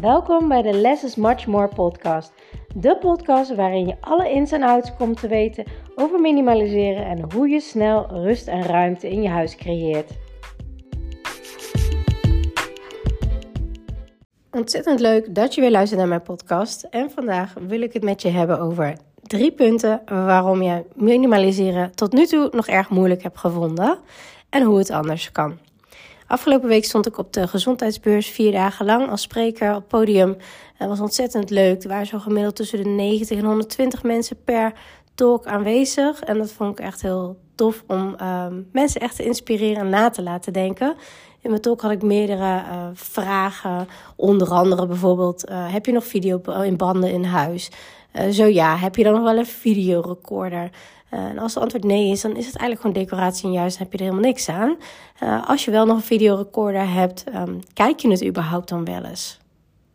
Welkom bij de Less is Much More podcast. De podcast waarin je alle ins en outs komt te weten over minimaliseren en hoe je snel rust en ruimte in je huis creëert. Ontzettend leuk dat je weer luistert naar mijn podcast. En vandaag wil ik het met je hebben over drie punten waarom je minimaliseren tot nu toe nog erg moeilijk hebt gevonden en hoe het anders kan. Afgelopen week stond ik op de gezondheidsbeurs vier dagen lang als spreker op podium. Het was ontzettend leuk. Er waren zo gemiddeld tussen de 90 en 120 mensen per talk aanwezig. En dat vond ik echt heel tof om ehm, mensen echt te inspireren en na te laten denken. In mijn talk had ik meerdere uh, vragen. Onder andere bijvoorbeeld: uh, heb je nog video in banden in huis? Uh, zo ja, heb je dan nog wel een videorecorder? Uh, en als het antwoord nee is, dan is het eigenlijk gewoon decoratie en juist heb je er helemaal niks aan. Uh, als je wel nog een videorecorder hebt, um, kijk je het überhaupt dan wel eens?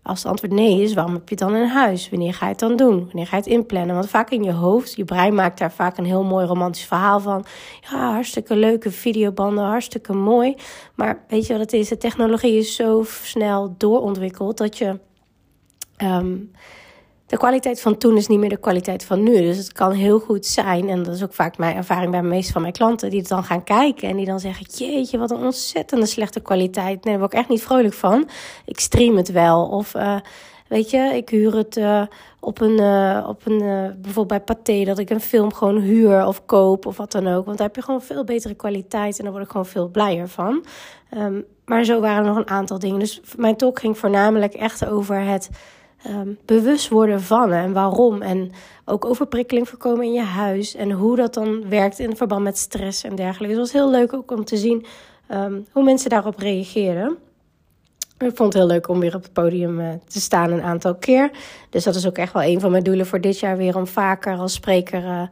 Als het antwoord nee is, waarom heb je het dan in huis? Wanneer ga je het dan doen? Wanneer ga je het inplannen? Want vaak in je hoofd, je brein maakt daar vaak een heel mooi romantisch verhaal van. Ja, hartstikke leuke videobanden, hartstikke mooi. Maar weet je wat het is? De technologie is zo snel doorontwikkeld dat je... Um, de kwaliteit van toen is niet meer de kwaliteit van nu. Dus het kan heel goed zijn, en dat is ook vaak mijn ervaring bij de meeste van mijn klanten, die het dan gaan kijken en die dan zeggen: Jeetje, wat een ontzettende slechte kwaliteit. Nee, daar word ik echt niet vrolijk van. Ik stream het wel. Of uh, weet je, ik huur het uh, op een, uh, op een bijvoorbeeld bij Pathé, dat ik een film gewoon huur of koop of wat dan ook. Want daar heb je gewoon veel betere kwaliteit en daar word ik gewoon veel blijer van. Um, maar zo waren er nog een aantal dingen. Dus mijn talk ging voornamelijk echt over het um, bewust worden van en waarom. En ook overprikkeling voorkomen in je huis. En hoe dat dan werkt in verband met stress en dergelijke. Dus het was heel leuk ook om te zien um, hoe mensen daarop reageren. Ik vond het heel leuk om weer op het podium uh, te staan een aantal keer. Dus dat is ook echt wel een van mijn doelen voor dit jaar weer om vaker als spreker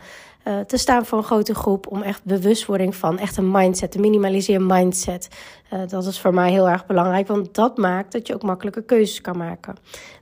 uh, te staan voor een grote groep. Om echt bewustwording van, echt een mindset, een minimaliseer mindset. Uh, dat is voor mij heel erg belangrijk, want dat maakt dat je ook makkelijke keuzes kan maken.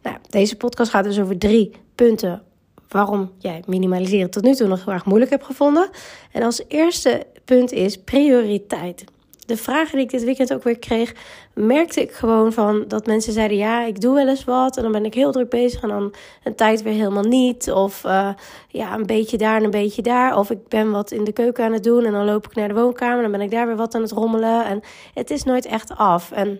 Nou, deze podcast gaat dus over drie punten waarom jij minimaliseren tot nu toe nog heel erg moeilijk hebt gevonden. En als eerste punt is prioriteit de vragen die ik dit weekend ook weer kreeg, merkte ik gewoon van dat mensen zeiden: Ja, ik doe wel eens wat. En dan ben ik heel druk bezig. En dan een tijd weer helemaal niet. Of uh, ja, een beetje daar en een beetje daar. Of ik ben wat in de keuken aan het doen. En dan loop ik naar de woonkamer. En dan ben ik daar weer wat aan het rommelen. En het is nooit echt af. En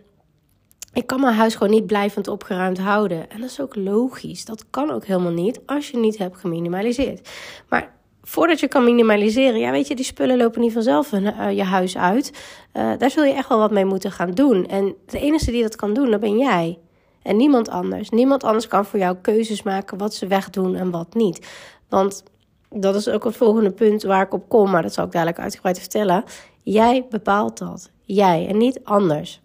ik kan mijn huis gewoon niet blijvend opgeruimd houden. En dat is ook logisch. Dat kan ook helemaal niet als je niet hebt geminimaliseerd. Maar voordat je kan minimaliseren, ja, weet je, die spullen lopen niet vanzelf uh, je huis uit. Uh, daar zul je echt wel wat mee moeten gaan doen. En de enige die dat kan doen, dat ben jij. En niemand anders. Niemand anders kan voor jou keuzes maken wat ze wegdoen en wat niet. Want dat is ook het volgende punt waar ik op kom, maar dat zal ik dadelijk uitgebreid vertellen. Jij bepaalt dat. Jij en niet anders.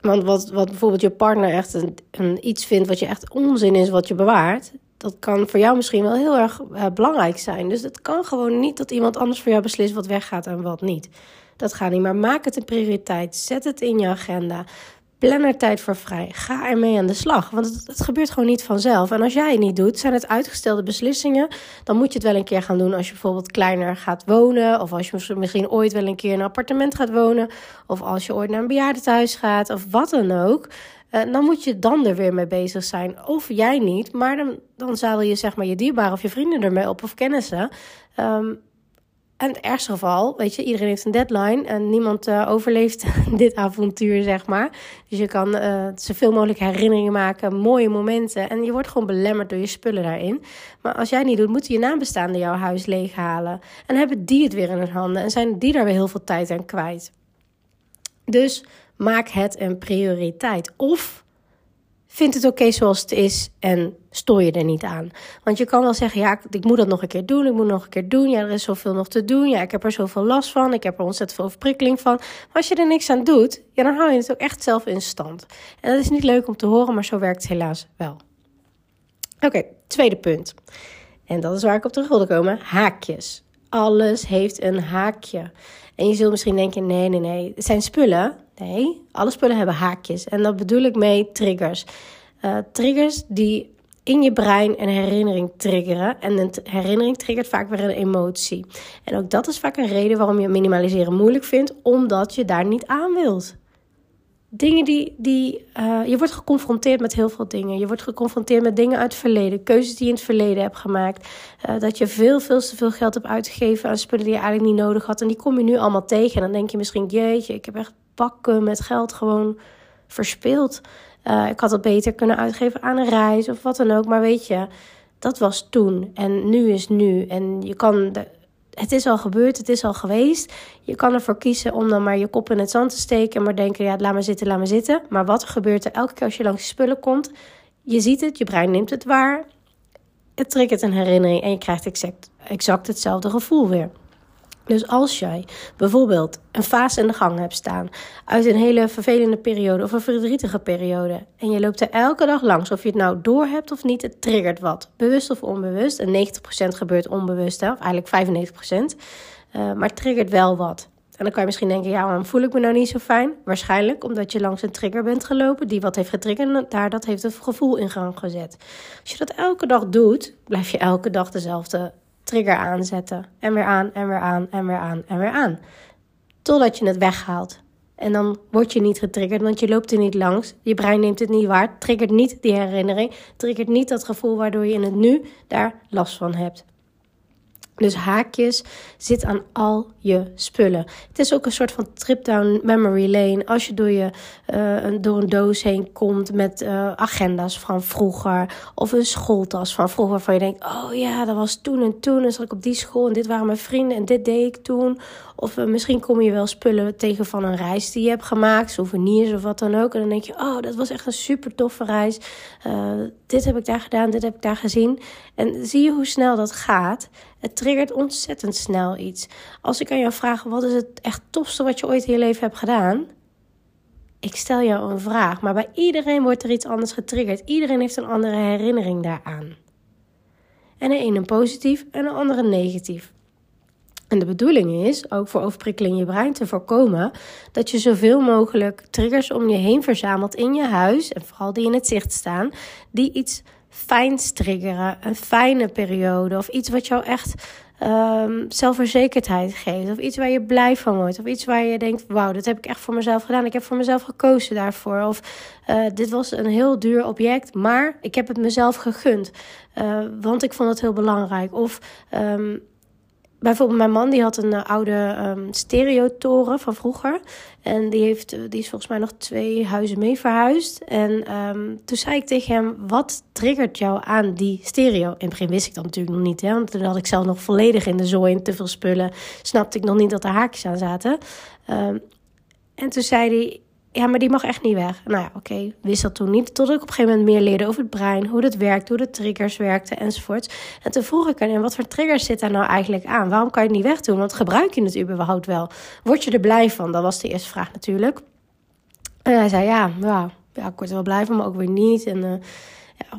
Want wat, wat bijvoorbeeld je partner echt een, iets vindt wat je echt onzin is wat je bewaart, dat kan voor jou misschien wel heel erg uh, belangrijk zijn. Dus het kan gewoon niet dat iemand anders voor jou beslist wat weggaat en wat niet. Dat gaat niet. Maar maak het een prioriteit. Zet het in je agenda. Plan er tijd voor vrij. Ga ermee aan de slag. Want het, het, gebeurt gewoon niet vanzelf. En als jij het niet doet, zijn het uitgestelde beslissingen. Dan moet je het wel een keer gaan doen als je bijvoorbeeld kleiner gaat wonen. Of als je misschien ooit wel een keer in een appartement gaat wonen. Of als je ooit naar een bejaardentehuis gaat. Of wat dan ook. Uh, dan moet je dan er weer mee bezig zijn. Of jij niet, maar dan, dan zadel je zeg maar je dierbaren of je vrienden ermee op of kennissen. Um, en het ergste geval, weet je, iedereen heeft een deadline en niemand uh, overleeft dit avontuur, zeg maar. Dus je kan uh, zoveel mogelijk herinneringen maken, mooie momenten. En je wordt gewoon belemmerd door je spullen daarin. Maar als jij niet doet, moeten je nabestaanden jouw huis leeghalen. En hebben die het weer in hun handen en zijn die daar weer heel veel tijd aan kwijt. Dus maak het een prioriteit. Of vind het oké zoals het is en stoor je er niet aan. Want je kan wel zeggen, ja, ik moet dat nog een keer doen, ik moet nog een keer doen. Ja, er is zoveel nog te doen. Ja, ik heb er zoveel last van, ik heb er ontzettend veel verprikkeling van. Maar als je er niks aan doet, ja, dan hou je het ook echt zelf in stand. En dat is niet leuk om te horen, maar zo werkt het helaas wel. Oké, tweede punt. En dat is waar ik op terug wilde komen. Haakjes. Alles heeft een haakje. En je zult misschien denken: nee, nee, nee. Het zijn spullen. Nee, alle spullen hebben haakjes. En dat bedoel ik mee triggers. Uh, triggers die in je brein een herinnering triggeren. En een herinnering triggert vaak weer een emotie. En ook dat is vaak een reden waarom je minimaliseren moeilijk vindt, omdat je daar niet aan wilt. dingen die. die uh, je wordt geconfronteerd met heel veel dingen. Je wordt geconfronteerd met dingen uit het verleden. Keuzes die je in het verleden hebt gemaakt. Uh, dat je veel, veel te veel geld hebt uitgegeven aan spullen die je eigenlijk niet nodig had. En die kom je nu allemaal tegen. En dan denk je misschien: jeetje, ik heb echt pakken met geld gewoon verspeeld. Uh, ik had het beter kunnen uitgeven aan een reis of wat dan ook. Maar weet je, dat was toen. En nu is nu. En je kan. De, het is al gebeurd, het is al geweest. Je kan ervoor kiezen om dan maar je kop in het zand te steken en maar denken: ja, laat maar zitten, laat maar zitten. Maar wat gebeurt er elke keer als je langs je spullen komt? Je ziet het, je brein neemt het waar. Het triggert een herinnering en je krijgt exact, exact hetzelfde gevoel weer. Dus als jij bijvoorbeeld een fase in de gang hebt staan uit een hele vervelende periode of een verdrietige periode en je loopt er elke dag langs, of je het nou door hebt of niet, het triggert wat, bewust of onbewust. En 90% gebeurt onbewust, hè, of eigenlijk 95%, uh, eh, maar het triggert wel wat. En dan kan je misschien denken, ja, waarom voel ik me nou niet zo fijn? Waarschijnlijk omdat je langs een trigger bent gelopen die wat heeft getriggerd en daar dat heeft een gevoel in gang gezet. Als je dat elke dag doet, blijf je elke dag dezelfde trigger aanzetten. En weer aan, en weer aan, en weer aan, en weer aan. Totdat je het weghaalt. En dan word je niet getriggerd, want je loopt er niet langs. Je brein neemt het niet waar, triggert niet die herinnering, triggert niet dat gevoel waardoor je in het nu daar last van hebt. Dus haakjes zit aan al je spullen. Het is ook een soort van trip down memory lane. Als je door, je, uh, door een doos heen komt met uh, agenda's van vroeger. Of een schooltas van vroeger. Waarvan je denkt, oh ja, dat was toen en toen. En zat ik op die school en dit waren mijn vrienden en dit deed ik toen. Of uh, misschien kom je wel spullen tegen van een reis die je hebt gemaakt. Souvenirs of wat dan ook. En dan denk je, oh, dat was echt een super toffe reis. dit heb ik daar gedaan, dit heb ik daar gezien. En zie je hoe snel dat gaat? Het triggert ontzettend snel iets. Als ik aan jou vraag, wat is het echt tofste wat je ooit in je leven hebt gedaan? Ik stel jou een vraag, maar bij iedereen wordt er iets anders getriggerd. Iedereen heeft een andere herinnering daaraan. En de ene positief en de andere negatief. En de bedoeling is, ook voor overprikkeling in je brein te voorkomen, dat je zoveel mogelijk triggers om je heen verzamelt in je huis, en vooral die in het zicht staan, die iets fijns triggeren, een fijne periode of iets wat jou echt um, zelfverzekerdheid geeft. Of iets waar je blij van wordt. Of iets waar je denkt: wauw, dat heb ik echt voor mezelf gedaan. Ik heb voor mezelf gekozen daarvoor. Of uh, dit was een heel duur object, maar ik heb het mezelf gegund. Uh, want ik vond het heel belangrijk. Of um, bijvoorbeeld mijn man die had een uh, oude um, stereotoren van vroeger. En die, heeft, uh, die is volgens mij nog twee huizen mee verhuisd. En um, toen zei ik tegen hem, wat triggert jou aan die stereo? In het begin wist ik dat natuurlijk nog niet. Hè, want toen had ik zelf nog volledig in de zooi te veel spullen. Snapte ik nog niet dat er haakjes aan zaten. Um, en toen zei hij, ja, maar die mag echt niet weg. Nou ja, oké, wist dat toen niet. Tot ik op een gegeven moment meer leerde over het brein, hoe het werkt, hoe de triggers werkten enzovoorts. En toen vroeg ik aan wat voor triggers zit daar nou eigenlijk aan? Waarom kan je het niet wegdoen? Want gebruik je het überhaupt wel? Word je er blij van? Dat was de eerste vraag natuurlijk. En hij zei, ja, ja, ja ik word er wel blij van, maar ook weer niet. En... Uh,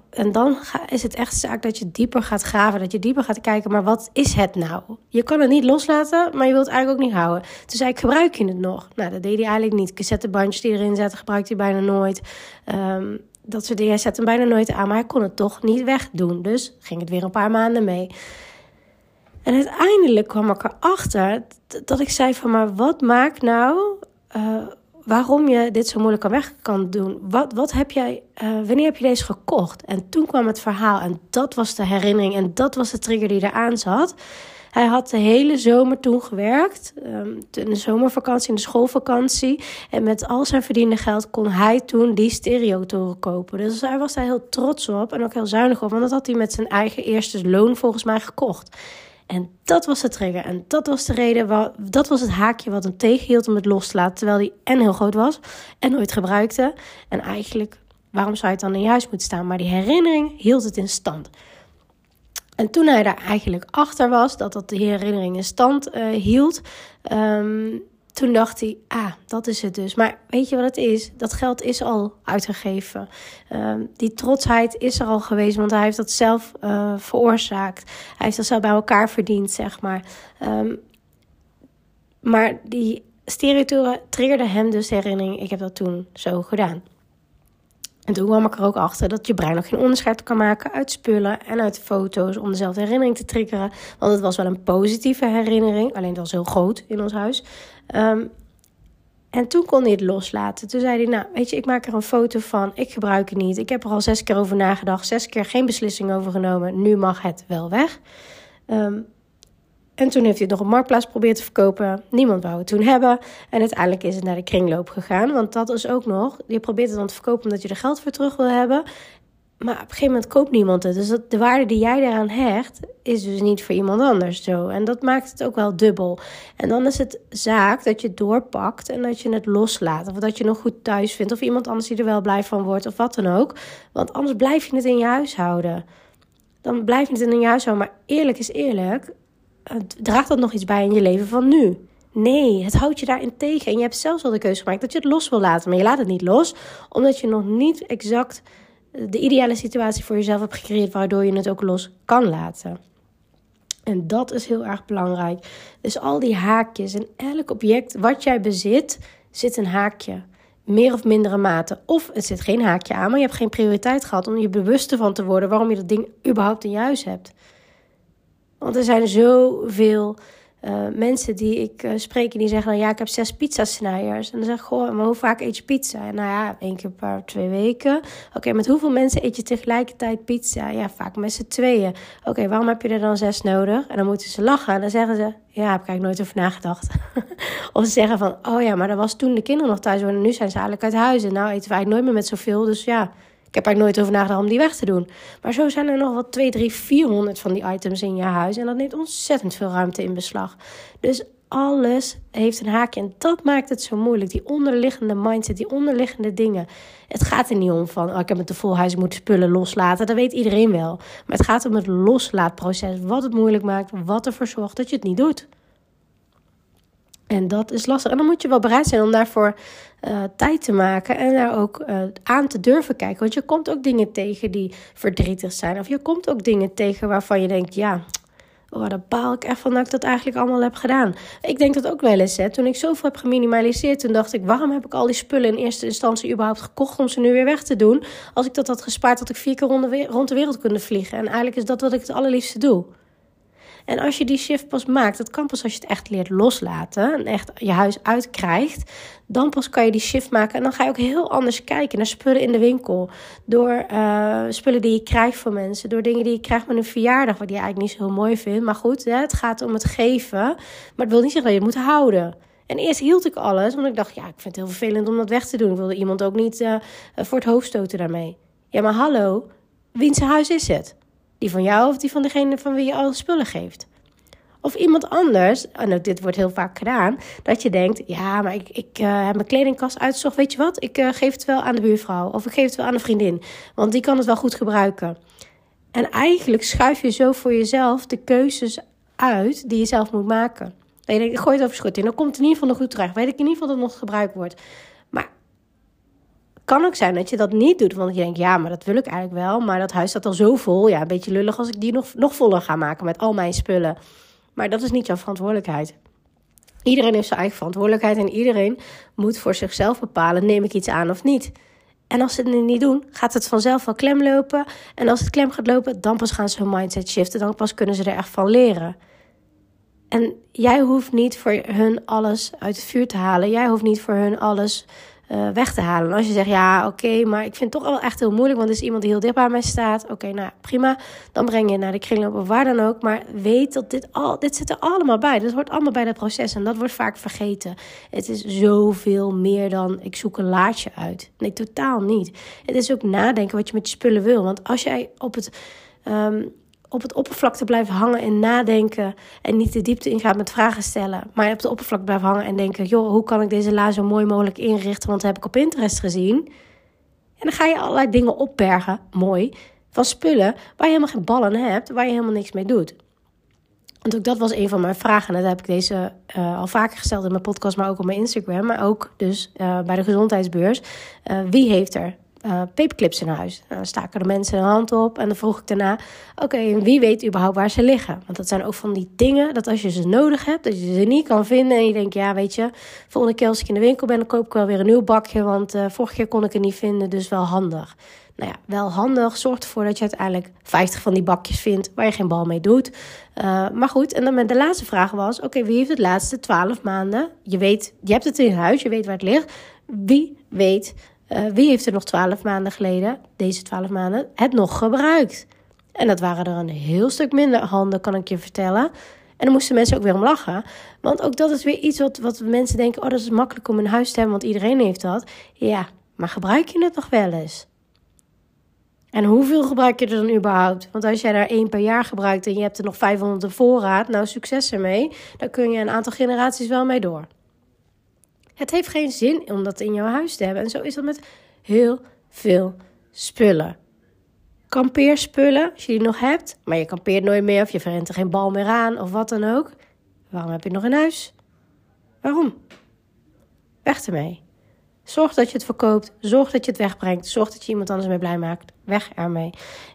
en dan is het echt zaak dat je dieper gaat graven, dat je dieper gaat kijken, maar wat is het nou? Je kan het niet loslaten, maar je wilt het eigenlijk ook niet houden. Toen zei ik, gebruik je het nog? Nou, dat deed hij eigenlijk niet. Cassettebandjes die erin zetten, gebruikt hij bijna nooit. Um, dat soort dingen, hij zette hem bijna nooit aan, maar hij kon het toch niet wegdoen. Dus ging het weer een paar maanden mee. En uiteindelijk kwam ik erachter dat ik zei van, maar wat maakt nou... Uh, waarom je dit zo moeilijk aan weg kan doen. Wat, wat heb jij, uh, wanneer heb je deze gekocht? En toen kwam het verhaal en dat was de herinnering en dat was de trigger die eraan zat. Hij had de hele zomer toen gewerkt, um, in de zomervakantie, in de schoolvakantie. En met al zijn verdiende geld kon hij toen die stereotoren kopen. Dus hij was daar heel trots op en ook heel zuinig op, want dat had hij met zijn eigen eerste loon volgens mij gekocht. En dat was de trigger. En dat was de reden, waar, dat was het haakje wat hem tegenhield om het los te laten. Terwijl hij en heel groot was en nooit gebruikte. En eigenlijk, waarom zou het dan in je huis moeten staan? Maar die herinnering hield het in stand. En toen hij daar eigenlijk achter was dat dat de herinnering in stand uh, hield, um, toen dacht hij, ah, dat is het dus. Maar weet je wat het is? Dat geld is al uitgegeven. Uh, die trotsheid is er al geweest, want hij heeft dat zelf uh, veroorzaakt. Hij heeft dat zelf bij elkaar verdiend, zeg maar. Um, maar die stereotoren triggerde hem dus de herinnering, ik heb dat toen zo gedaan. En toen kwam ik er ook achter dat je brein nog geen onderscheid kan maken uit spullen en uit foto's om dezelfde herinnering te triggeren. Want het was wel een positieve herinnering, alleen dat was heel groot in ons huis. Um, En toen kon hij het loslaten. Toen zei hij, nou, weet je, ik maak er een foto van. Ik gebruik het niet. Ik heb er al zes keer over nagedacht. Zes keer geen beslissing over genomen. Nu mag het wel weg. Um, en toen heeft hij het nog op Marktplaats proberen te verkopen. Niemand wou het toen hebben. En uiteindelijk is het naar de kringloop gegaan. Want dat is ook nog. Je probeert het dan te verkopen omdat je er geld voor terug wil hebben. Maar op een gegeven moment koopt niemand het. Dus de waarde die jij daaraan hecht, is dus niet voor iemand anders zo. En dat maakt het ook wel dubbel. En dan is het zaak dat je doorpakt en dat je het loslaat. Of dat je nog goed thuis vindt. Of iemand anders die er wel blij van wordt. Of wat dan ook. Want anders blijf je het in je huis houden. Dan blijf je het in je huis houden. Maar eerlijk is eerlijk draagt dat nog iets bij in je leven van nu? Nee, het houdt je daarin tegen. En je hebt zelfs wel de keuze gemaakt dat je het los wil laten. Maar je laat het niet los, omdat je nog niet exact de ideale situatie voor jezelf hebt gecreëerd, waardoor je het ook los kan laten. En dat is heel erg belangrijk. Dus al die haakjes en elk object wat jij bezit, zit een haakje. Meer of mindere mate. Of het zit geen haakje aan, maar je hebt geen prioriteit gehad om je bewust van te worden waarom je dat ding überhaupt in je huis hebt. Want er zijn zoveel uh, mensen die ik uh, spreek die zeggen dan ja, ik heb zes pizzasnijers. En dan zeg ik, goh, maar hoe vaak eet je pizza? En nou ja, één keer per twee weken. Oké, met hoeveel mensen eet je tegelijkertijd pizza? Ja, vaak met z'n tweeën. Oké, waarom heb je er dan zes nodig? En dan moeten ze lachen. En dan zeggen ze, ja, heb ik eigenlijk nooit over nagedacht. of ze zeggen van, oh ja, maar dat was toen de kinderen nog thuis waren. En nu zijn ze eigenlijk uit huis. En nou eten wij nooit meer met zoveel. Dus ja, ik heb eigenlijk nooit over nagedacht om die weg te doen. Maar zo zijn er nog wel 2, 3, 400 van die items in je huis. En dat neemt ontzettend veel ruimte in beslag. Dus alles heeft een haakje. En dat maakt het zo moeilijk. Die onderliggende mindset, die onderliggende dingen. Het gaat er niet om van, oh, ik heb met de vol huis moeten spullen loslaten. Dat weet iedereen wel. Maar het gaat om het loslaatproces. Wat het moeilijk maakt, wat ervoor zorgt dat je het niet doet. En dat is lastig. En dan moet je wel bereid zijn om daarvoor uh, tijd te maken en daar ook uh, aan te durven kijken. Want je komt ook dingen tegen die verdrietig zijn. Of je komt ook dingen tegen waarvan je denkt: ja, oh, baal ik echt van dat ik dat eigenlijk allemaal heb gedaan. Ik denk dat ook wel eens. Hè. Toen ik zoveel heb geminimaliseerd, toen dacht ik: waarom heb ik al die spullen in eerste instantie überhaupt gekocht om ze nu weer weg te doen? Als ik dat had gespaard, had ik vier keer rond de, rond de wereld kunnen vliegen. En eigenlijk is dat wat ik het allerliefste doe. En als je die shift pas maakt, dat kan pas als je het echt leert loslaten en echt je huis uitkrijgt, dan pas kan je die shift maken. En dan ga je ook heel anders kijken naar spullen in de winkel. Door uh, spullen die je krijgt van mensen, door dingen die je krijgt met een verjaardag, wat je eigenlijk niet zo mooi vindt. Maar goed, hè, het gaat om het geven, maar het wil niet zeggen dat je het moet houden. En eerst hield ik alles, want ik dacht, ja, ik vind het heel vervelend om dat weg te doen. Ik wilde iemand ook niet uh, voor het hoofd stoten daarmee. Ja, maar hallo, wiens huis is het? Die van jou of die van degene van wie je alle spullen geeft? Of iemand anders, en dit wordt heel vaak gedaan, dat je denkt: ja, maar ik, ik uh, heb mijn kledingkast uitgezocht. Weet je wat? Ik uh, geef het wel aan de buurvrouw. Of ik geef het wel aan een vriendin. Want die kan het wel goed gebruiken. En eigenlijk schuif je zo voor jezelf de keuzes uit die je zelf moet maken. Dat je ik gooi het over schut in. Dan komt het in ieder geval nog goed terecht. Weet ik in ieder geval dat het nog gebruikt wordt. Kan ook zijn dat je dat niet doet. Want je denkt, ja, maar dat wil ik eigenlijk wel. Maar dat huis staat al zo vol. Ja, een beetje lullig als ik die nog, nog voller ga maken met al mijn spullen. Maar dat is niet jouw verantwoordelijkheid. Iedereen heeft zijn eigen verantwoordelijkheid en iedereen moet voor zichzelf bepalen: neem ik iets aan of niet. En als ze het niet doen, gaat het vanzelf wel klem lopen. En als het klem gaat lopen, dan pas gaan ze hun mindset shiften. Dan pas kunnen ze er echt van leren. En jij hoeft niet voor hun alles uit het vuur te halen. Jij hoeft niet voor hun alles uh, weg te halen. En als je zegt, ja, oké, maar ik vind het toch wel echt heel moeilijk, want er is iemand die heel dicht bij mij staat. Oké, nou prima. Dan breng je naar de kringloop of waar dan ook. Maar weet dat dit, al, dit zit er allemaal bij. Dit hoort allemaal bij dat proces en dat wordt vaak vergeten. Het is zoveel meer dan ik zoek een laadje uit. Nee, totaal niet. Het is ook nadenken wat je met je spullen wil. Want als jij op het um, op het oppervlakte blijven hangen en nadenken. En niet de diepte ingaan met vragen stellen. Maar op de oppervlakte blijven hangen en denken: joh, hoe kan ik deze la zo mooi mogelijk inrichten? Want dat heb ik op Pinterest gezien. En dan ga je allerlei dingen opbergen, mooi, van spullen waar je helemaal geen ballen hebt, waar je helemaal niks mee doet. Want ook dat was een van mijn vragen. En dat heb ik deze uh, al vaker gesteld in mijn podcast, maar ook op mijn Instagram. Maar ook dus uh, bij de gezondheidsbeurs. Uh, wie heeft er uh, paperclips in huis. dan staken de mensen een hand op en dan vroeg ik daarna: Oké, wie weet überhaupt waar ze liggen? Want dat zijn ook van die dingen dat als je ze nodig hebt, dat je ze niet kan vinden. En je denkt: Ja, weet je, volgende keer als ik in de winkel ben, dan koop ik wel weer een nieuw bakje. Want uh, vorige keer kon ik het niet vinden, dus wel handig. Nou ja, wel handig. Zorgt ervoor dat je uiteindelijk 50 van die bakjes vindt waar je geen bal mee doet. Uh, maar goed, en dan met de laatste vraag was: Oké, wie heeft het laatste 12 maanden? Je weet, je hebt het in huis, je weet waar het ligt. Wie weet uh, wie heeft er nog twaalf maanden geleden, deze twaalf maanden, het nog gebruikt? En dat waren er een heel stuk minder handen, kan ik je vertellen. En dan moesten mensen ook weer om lachen. Want ook dat is weer iets wat, wat mensen denken: oh, dat is makkelijk om een huis te hebben, want iedereen heeft dat. Ja, maar gebruik je het nog wel eens? En hoeveel gebruik je er dan überhaupt? Want als jij er één per jaar gebruikt en je hebt er nog 500 in voorraad, nou succes ermee. Dan kun je een aantal generaties wel mee door. Het heeft geen zin om dat in jouw huis te hebben. En zo is dat met heel veel spullen. Kampeerspullen, als je die nog hebt, maar je kampeert nooit meer of je verrent er geen bal meer aan of wat dan ook. Waarom heb je het nog in huis? Waarom? Weg ermee. Zorg dat je het verkoopt. Zorg dat je het wegbrengt. Zorg dat je iemand anders mee blij maakt. Weg ermee.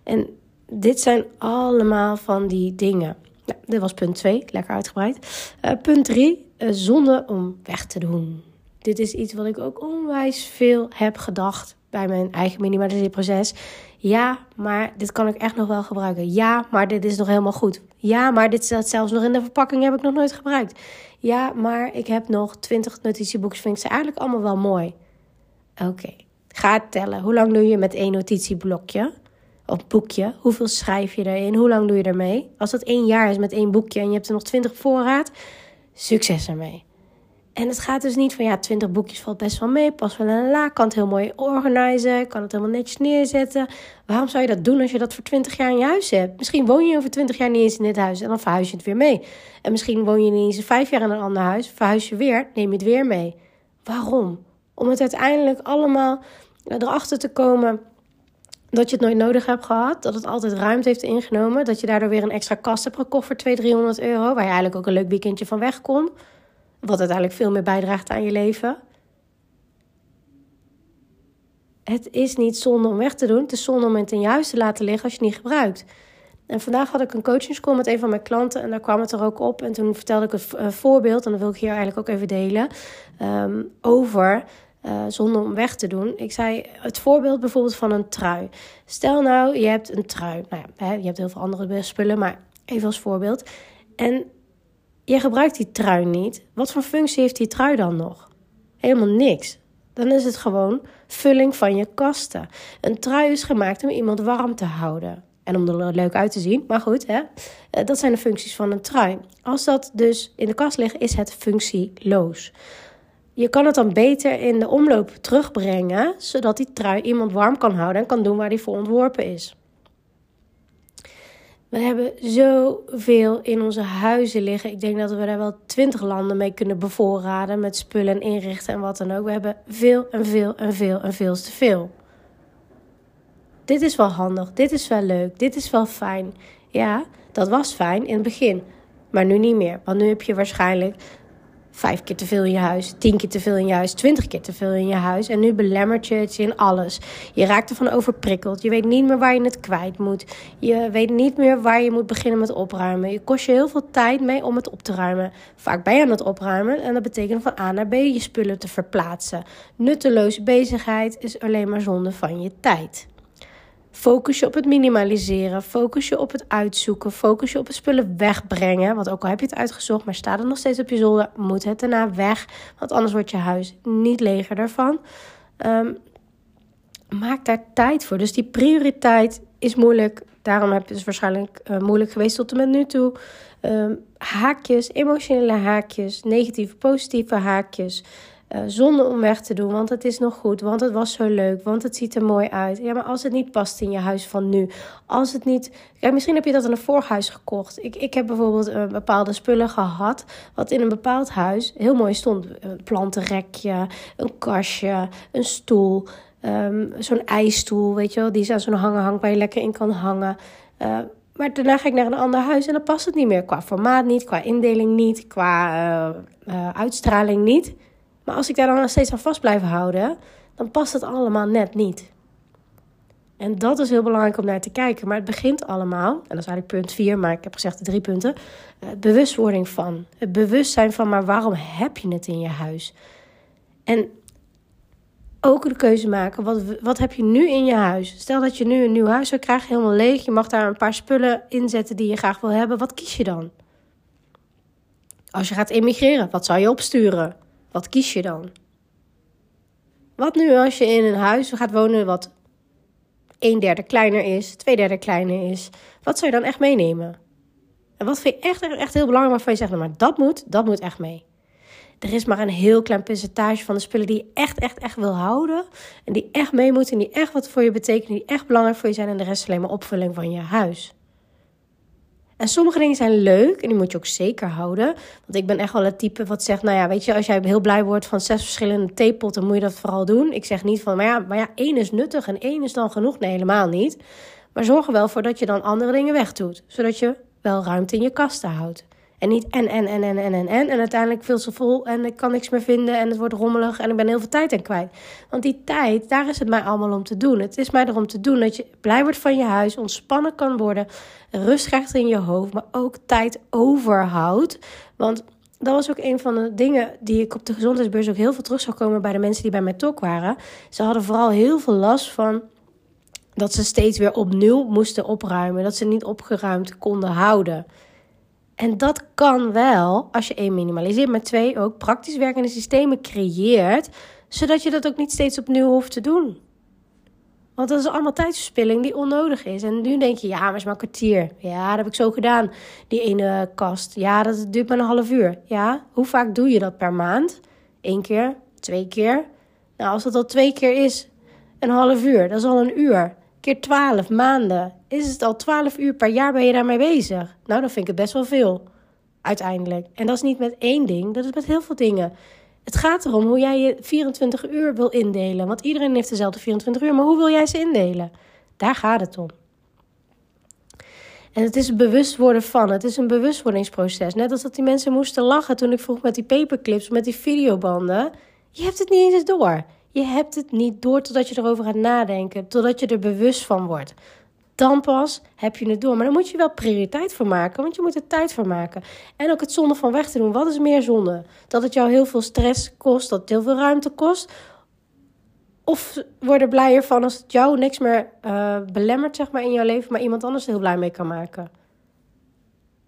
En dit zijn allemaal van die dingen. Nou, dit was punt 2, lekker uitgebreid. Uh, punt 3, uh, eh, zonde om weg te doen. Dit is iets wat ik ook onwijs veel heb gedacht bij mijn eigen minimalisatieproces. Ja, maar dit kan ik echt nog wel gebruiken. Ja, maar dit is nog helemaal goed. Ja, maar dit staat zelfs nog in de verpakking, heb ik nog nooit gebruikt. Ja, maar ik heb nog 20 notitieboekjes, vind ik ze eigenlijk allemaal wel mooi. Oké, ga tellen. Hoe lang doe je met één notitieblokje? Of boekje? Hoeveel schrijf je erin? Hoe lang doe je ermee? Als dat één jaar is met één boekje en je hebt er nog 20 voorraad, succes ermee. En het gaat dus niet van ja, 20 boekjes valt best wel mee. Pas wel in een la. Kan het heel mooi organiseren. Kan het helemaal netjes neerzetten. Waarom zou je dat doen als je dat voor 20 jaar in je huis hebt? Misschien woon je over 20 jaar niet eens in dit huis en dan verhuis je het weer mee. En misschien woon je niet eens vijf jaar in een ander huis. Verhuis je weer, neem je het weer mee. Waarom? Om het uiteindelijk allemaal erachter te komen dat je het nooit nodig hebt gehad. Dat het altijd ruimte heeft ingenomen. Dat je daardoor weer een extra kast hebt gekocht voor 200, 300 euro. Waar je eigenlijk ook een leuk weekendje van weg kon. Wat uiteindelijk veel meer bijdraagt aan je leven. Het is niet zonde om weg te doen. Het is zonde om het in je te laten liggen als je het niet gebruikt. En vandaag had ik een coachingscall met een van mijn klanten en daar kwam het er ook op. En toen vertelde ik het voorbeeld, en dat wil ik hier eigenlijk ook even delen, um, over uh, zonde om weg te doen. Ik zei het voorbeeld bijvoorbeeld van een trui. Stel nou, je hebt een trui. Nou ja, je hebt heel veel andere spullen, maar even als voorbeeld. En je gebruikt die trui niet. Wat voor functie heeft die trui dan nog? Helemaal niks. Dan is het gewoon vulling van je kasten. Een trui is gemaakt om iemand warm te houden. En om er leuk uit te zien. Maar goed, hè? Eh, dat zijn de functies van een trui. Als dat dus in de kast ligt, is het functieloos. Je kan het dan beter in de omloop terugbrengen, zodat die trui iemand warm kan houden en kan doen waar die voor ontworpen is. We hebben zoveel in onze huizen liggen. Ik denk dat we daar wel twintig landen mee kunnen bevoorraden met spullen en inrichten en wat dan ook. We hebben veel en veel en veel en veel te veel. Dit is wel handig, dit is wel leuk, dit is wel fijn. Ja, dat was fijn in het begin, maar nu niet meer. Want nu heb je waarschijnlijk vijf keer te veel in je huis, tien keer te veel in je huis, twintig keer te veel in je huis. En nu belemmert je het in alles. Je raakt ervan overprikkeld. Je weet niet meer waar je het kwijt moet. Je weet niet meer waar je moet beginnen met opruimen. Je kost je heel veel tijd mee om het op te ruimen. Vaak ben je aan het opruimen en dat betekent van A naar B je spullen te verplaatsen. Nutteloze bezigheid is alleen maar zonde van je tijd. Focus je op het minimaliseren. Focus je op het uitzoeken. Focus je op het spullen wegbrengen. Want ook al heb je het uitgezocht, maar staat het nog steeds op je zolder, moet het daarna weg. Want anders wordt je huis niet leger daarvan. Um, maak daar tijd voor. Dus die prioriteit is moeilijk. Daarom heb je het waarschijnlijk uh, moeilijk geweest tot en met nu toe. Um, haakjes, emotionele haakjes, negatieve, positieve haakjes. Uh, zonder om weg te doen, want het is nog goed, want het was zo leuk, want het ziet er mooi uit. Ja, maar als het niet past in je huis van nu, als het niet. Kijk, misschien heb je dat in een voorhuis gekocht. Ik, ik heb bijvoorbeeld uh, bepaalde spullen gehad, wat in een bepaald huis heel mooi stond: een plantenrekje, een kastje, een stoel, um, zo'n ijsstoel, weet je wel, die aan zo'n hanger hangt waar je lekker in kan hangen. Maar daarna ga ik naar een ander huis en dan past het niet meer. Qua formaat niet, qua indeling niet, qua uitstraling niet. Maar als ik daar dan steeds aan vast blijf houden, dan past het allemaal net niet. En dat is heel belangrijk om naar te kijken. Maar het begint allemaal, en dat is eigenlijk punt 4, maar ik heb gezegd drie punten. Uh, bewustwording van. Het bewustzijn van, maar waarom heb je het in je huis? En ook de keuze maken, wat, wat heb je nu in je huis? Stel dat je nu een nieuw huis zou krijgen, helemaal leeg. Je mag daar een paar spullen inzetten die je graag wil hebben. Wat kies je dan? Als je gaat emigreren, wat zou je opsturen? Wat kies je dan? Wat nu als je in een huis gaat wonen wat een derde kleiner is, twee derde kleiner is? Wat zou je dan echt meenemen? En wat vind je echt, echt heel belangrijk waarvan je zegt, nou, maar dat moet, dat moet echt mee. Er is maar een heel klein percentage van de spullen die je echt, echt, echt wil houden. En die echt mee moeten en die echt wat voor je betekenen, die echt belangrijk voor je zijn. En de rest is alleen maar opvulling van je huis. En sommige dingen zijn leuk en die moet je ook zeker houden. Want ik ben echt wel het type wat zegt, nou ja, weet je, als jij heel blij wordt van zes verschillende theepotten, moet je dat vooral doen. Ik zeg niet van, maar ja, maar ja, één is nuttig en één is dan genoeg. Nee, helemaal niet. Maar zorg er wel voor dat je dan andere dingen wegdoet. Zodat je wel ruimte in je kasten houdt. En niet en, en, en, en, en, en, en. En uiteindelijk veel ze vol en ik kan niks meer vinden en het wordt rommelig en ik ben heel veel tijd aan kwijt. Want die tijd, daar is het mij allemaal om te doen. Het is mij erom te doen dat je blij wordt van je huis, ontspannen kan worden, rust krijgt in je hoofd, maar ook tijd overhoudt. Want dat was ook een van de dingen die ik op de gezondheidsbeurs ook heel veel terug zag komen bij de mensen die bij mij talk waren. Ze hadden vooral heel veel last van dat ze steeds weer opnieuw moesten opruimen, dat ze niet opgeruimd konden houden. En dat kan wel als je één minimaliseert, maar twee ook praktisch werkende systemen creëert, zodat je dat ook niet steeds opnieuw hoeft te doen. Want dat is allemaal tijdverspilling die onnodig is. En nu denk je, ja, maar is maar een kwartier. Ja, dat heb ik zo gedaan, die ene kast. Ja, dat duurt maar een half uur. Ja, hoe vaak doe je dat per maand? Eén keer? Twee keer? Nou, als dat al twee keer is, een half uur, dat is al een uur keer 12 maanden. Is het al 12 uur per jaar ben je daarmee bezig? Nou, dan vind ik het best wel veel. Uiteindelijk. En dat is niet met één ding, dat is met heel veel dingen. Het gaat erom hoe jij je 24 uur wil indelen. Want iedereen heeft dezelfde 24 uur, maar hoe wil jij ze indelen? Daar gaat het om. En het is bewust worden van. Het is een bewustwordingsproces. Net als dat die mensen moesten lachen toen ik vroeg met die paperclips, met die videobanden. Je hebt het niet eens door. Je hebt het niet door totdat je erover gaat nadenken, totdat je er bewust van wordt. Dan pas heb je het door. Maar dan moet je wel prioriteit voor maken, want je moet er tijd voor maken. En ook het zonde van weg te doen. Wat is meer zonde? Dat het jou heel veel stress kost, dat het heel veel ruimte kost. Of word er blijer van als het jou niks meer uh, belemmert zeg maar, in jouw leven, maar iemand anders er heel blij mee kan maken.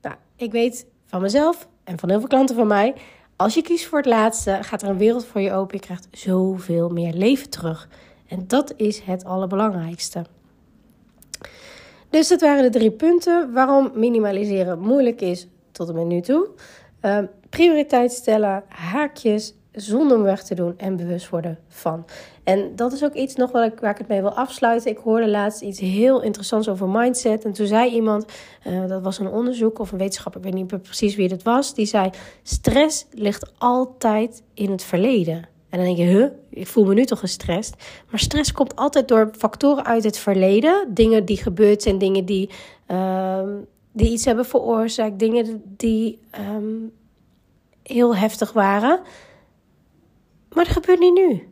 Nou, ik weet van mezelf en van heel veel klanten van mij als je kiest voor het laatste, gaat er een wereld voor je open. Je krijgt zoveel meer leven terug. En dat is het allerbelangrijkste. Dus dat waren de drie punten waarom minimaliseren moeilijk is tot en met nu toe. Uh, prioriteit stellen, haakjes, zonder weg te doen en bewust worden van. En dat is ook iets nog waar ik, waar ik het mee wil afsluiten. Ik hoorde laatst iets heel interessants over mindset. En toen zei iemand, uh, dat was een onderzoek of een wetenschapper, ik weet niet precies wie het was, die zei: stress ligt altijd in het verleden. En dan denk je, huh, ik voel me nu toch gestrest. Maar stress komt altijd door factoren uit het verleden. Dingen die gebeurd zijn, dingen die, uh, die iets hebben veroorzaakt, dingen die um, heel heftig waren. Maar dat gebeurt niet nu.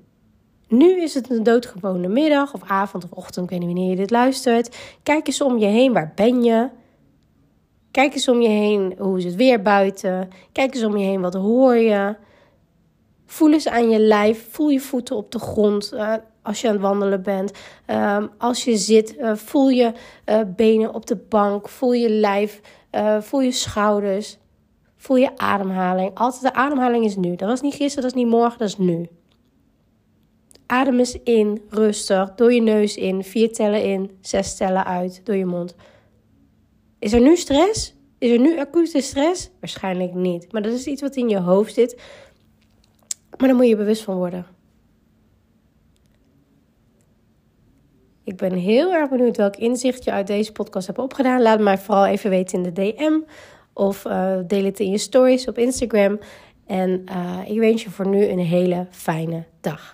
Nu is het een doodgewone middag of avond of ochtend, ik weet niet wanneer je dit luistert. Kijk eens om je heen, waar ben je? Kijk eens om je heen, hoe is het weer buiten? Kijk eens om je heen, wat hoor je? Voel eens aan je lijf, voel je voeten op de grond uh, als je aan het wandelen bent. Uh, als je zit, uh, voel je uh, benen op de bank, voel je lijf, voel je schouders. Voel je ademhaling. Altijd de ademhaling is nu. Dat was niet gisteren, dat is niet morgen, dat is nu. Adem eens in, rustig, door je neus in, vier tellen in, zes tellen uit, door je mond. Is er nu stress? Is er nu acute stress? Waarschijnlijk niet. Maar dat is iets wat in je hoofd zit. Maar daar moet je bewust van worden. Ik ben heel erg benieuwd welk inzicht je uit deze podcast hebt opgedaan. Laat mij vooral even weten in de DM. Of uh, deel het in je stories op Instagram. En uh, ik wens je voor nu een hele fijne dag.